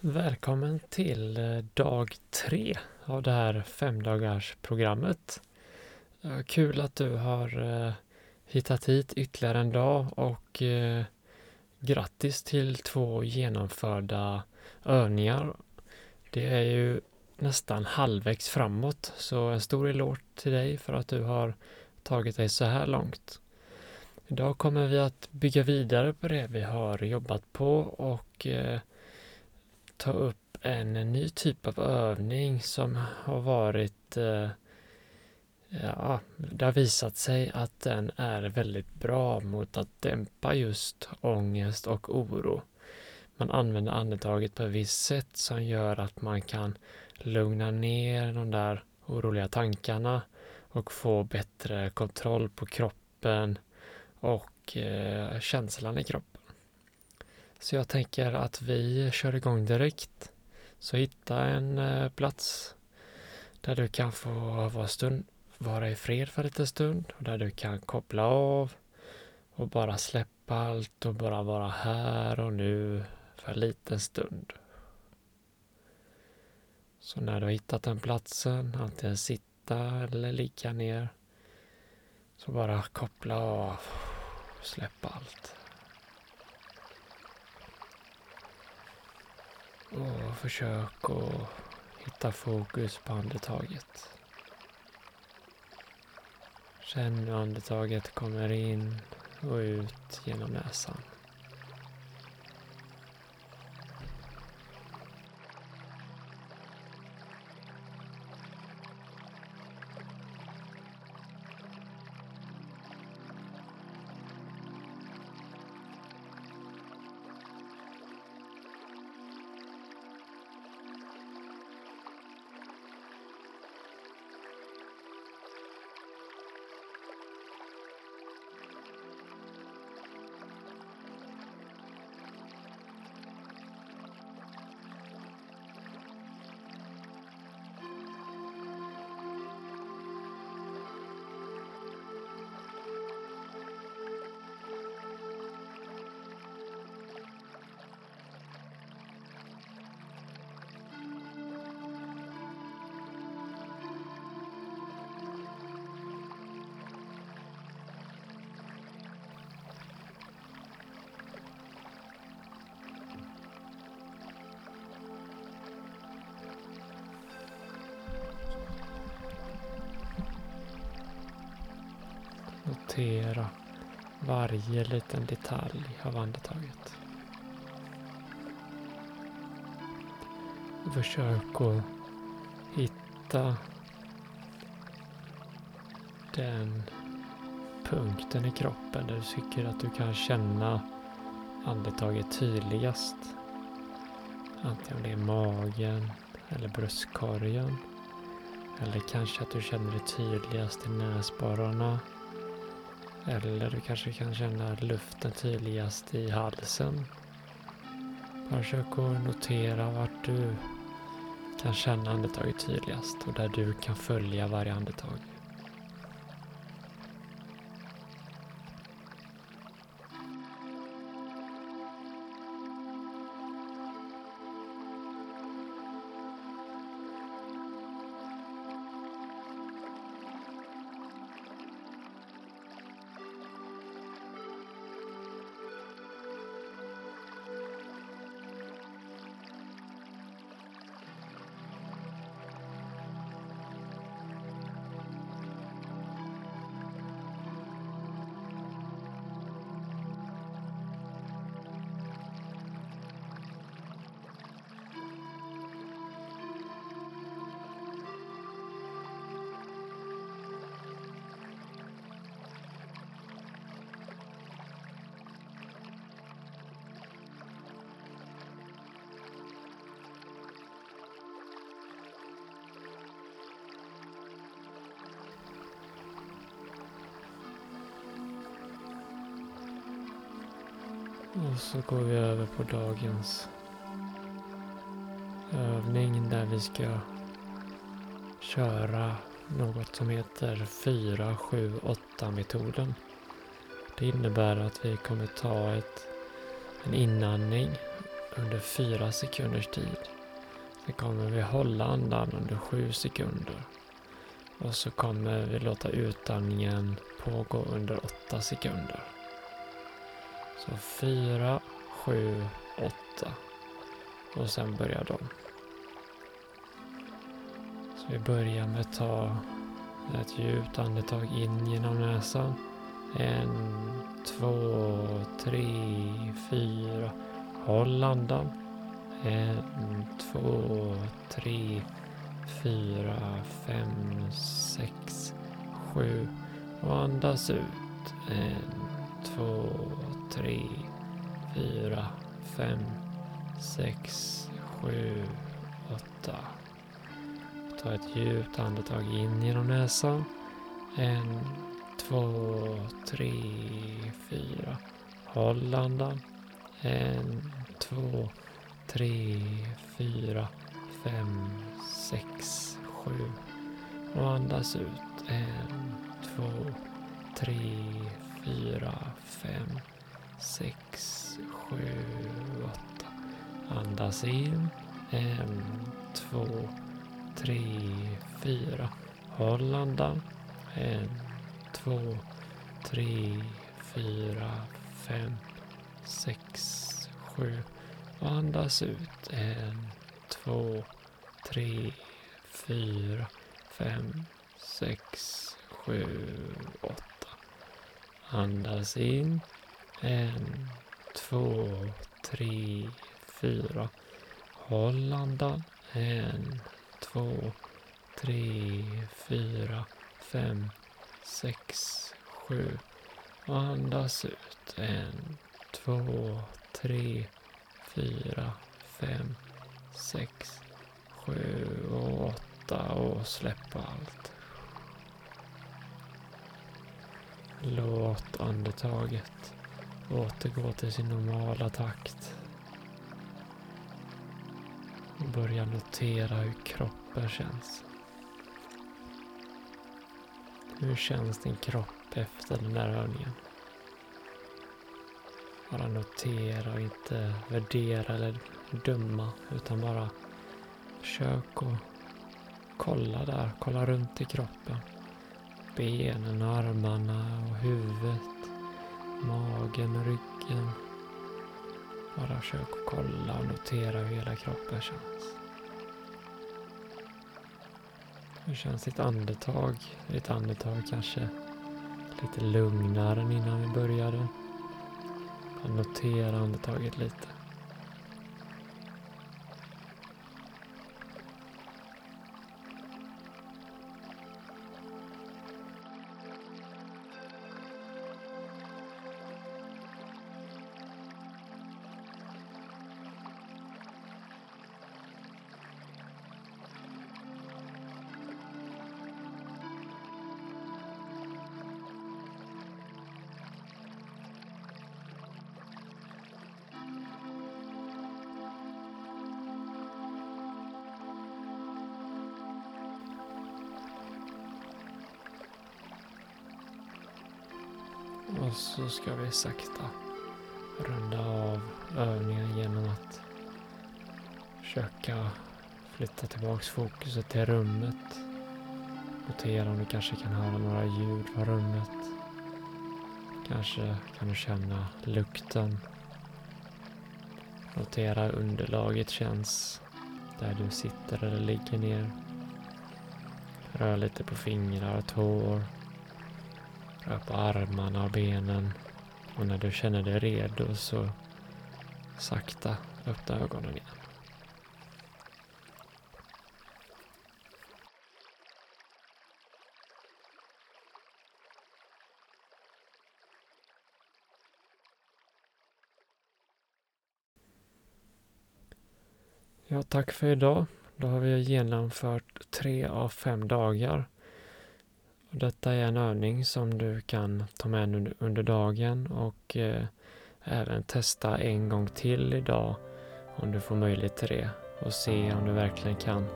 Välkommen till eh, dag tre av det här femdagarsprogrammet. Kul att du har eh, hittat hit ytterligare en dag och eh, grattis till två genomförda övningar. Det är ju nästan halvvägs framåt så en stor eloge till dig för att du har tagit dig så här långt. Idag kommer vi att bygga vidare på det vi har jobbat på och ta upp en ny typ av övning som har varit eh, Ja, det har visat sig att den är väldigt bra mot att dämpa just ångest och oro. Man använder andetaget på ett visst sätt som gör att man kan lugna ner de där oroliga tankarna och få bättre kontroll på kroppen och eh, känslan i kroppen. Så jag tänker att vi kör igång direkt. Så hitta en eh, plats där du kan få vara, stund, vara i fred för lite stund och där du kan koppla av och bara släppa allt och bara vara här och nu för en liten stund. Så när du har hittat den platsen, antingen sitta eller ligga ner, så bara koppla av och släppa allt. Och försök att hitta fokus på andetaget. Känn hur andetaget kommer in och ut genom näsan. Notera varje liten detalj av andetaget. Försök att hitta den punkten i kroppen där du tycker att du kan känna andetaget tydligast. Antingen om det är magen eller bröstkorgen. Eller kanske att du känner det tydligast i näsborrarna eller du kanske kan känna luften tydligast i halsen. Försök att notera vart du kan känna andetaget tydligast och där du kan följa varje andetag. Och så går vi över på dagens övning där vi ska köra något som heter 4, 7, 8 metoden. Det innebär att vi kommer ta ett, en inandning under 4 sekunders tid. Sen kommer vi hålla andan under 7 sekunder. Och så kommer vi låta utandningen pågå under 8 sekunder. Så 4, 7, 8. Och sen börjar de. Så vi börjar med att ta ett djupt andetag in genom näsan. En, två, tre, fyra. Håll andan. En, två, tre, fyra, fem, sex, sju. Och andas ut. En, två, tre, fyra, fem, sex, sju, åtta. Ta ett djupt andetag in genom näsan. En, två, tre, fyra. Håll andan. En, två, tre, fyra, fem, sex, sju. Och andas ut. En, två, tre, fyra, fem, sex, sju, åtta. Andas in. En, två, tre, fyra. Håll andan. En, två, tre, fyra, fem, sex, sju. Och andas ut. En, två, tre, fyra, fem, sex, sju, åtta. Andas in. En, två, tre, fyra. Håll andan. En, två, tre, fyra, fem, sex, sju. Andas ut. En, två, tre, fyra, fem, sex, sju och åtta och släpp allt. Låt andetaget återgå till sin normala takt. och Börja notera hur kroppen känns. Hur känns din kropp efter den här övningen? Bara notera och inte värdera eller döma utan bara försök och kolla där, kolla runt i kroppen. Benen, armarna och huvudet, magen och ryggen. Bara försök att kolla och notera hur hela kroppen känns. Hur känns ditt andetag? Ditt andetag kanske lite lugnare än innan vi började. Notera andetaget lite. Så ska vi sakta runda av övningen genom att försöka flytta tillbaks fokuset till rummet. Notera om du kanske kan höra några ljud från rummet. Kanske kan du känna lukten. Notera hur underlaget känns där du sitter eller ligger ner. Rör lite på fingrar och tår upp armarna och benen. Och när du känner dig redo så sakta öppna ögonen igen. Ja, tack för idag. Då har vi genomfört tre av fem dagar. Och detta är en övning som du kan ta med under, under dagen och eh, även testa en gång till idag om du får möjlighet till det och se om du verkligen kan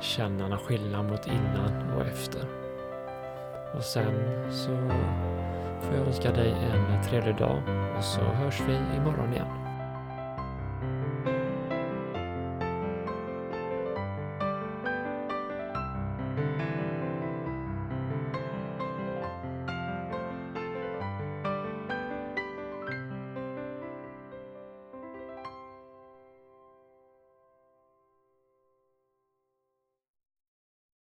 känna någon skillnad mot innan och efter. Och sen så får jag önska dig en trevlig dag och så hörs vi imorgon igen.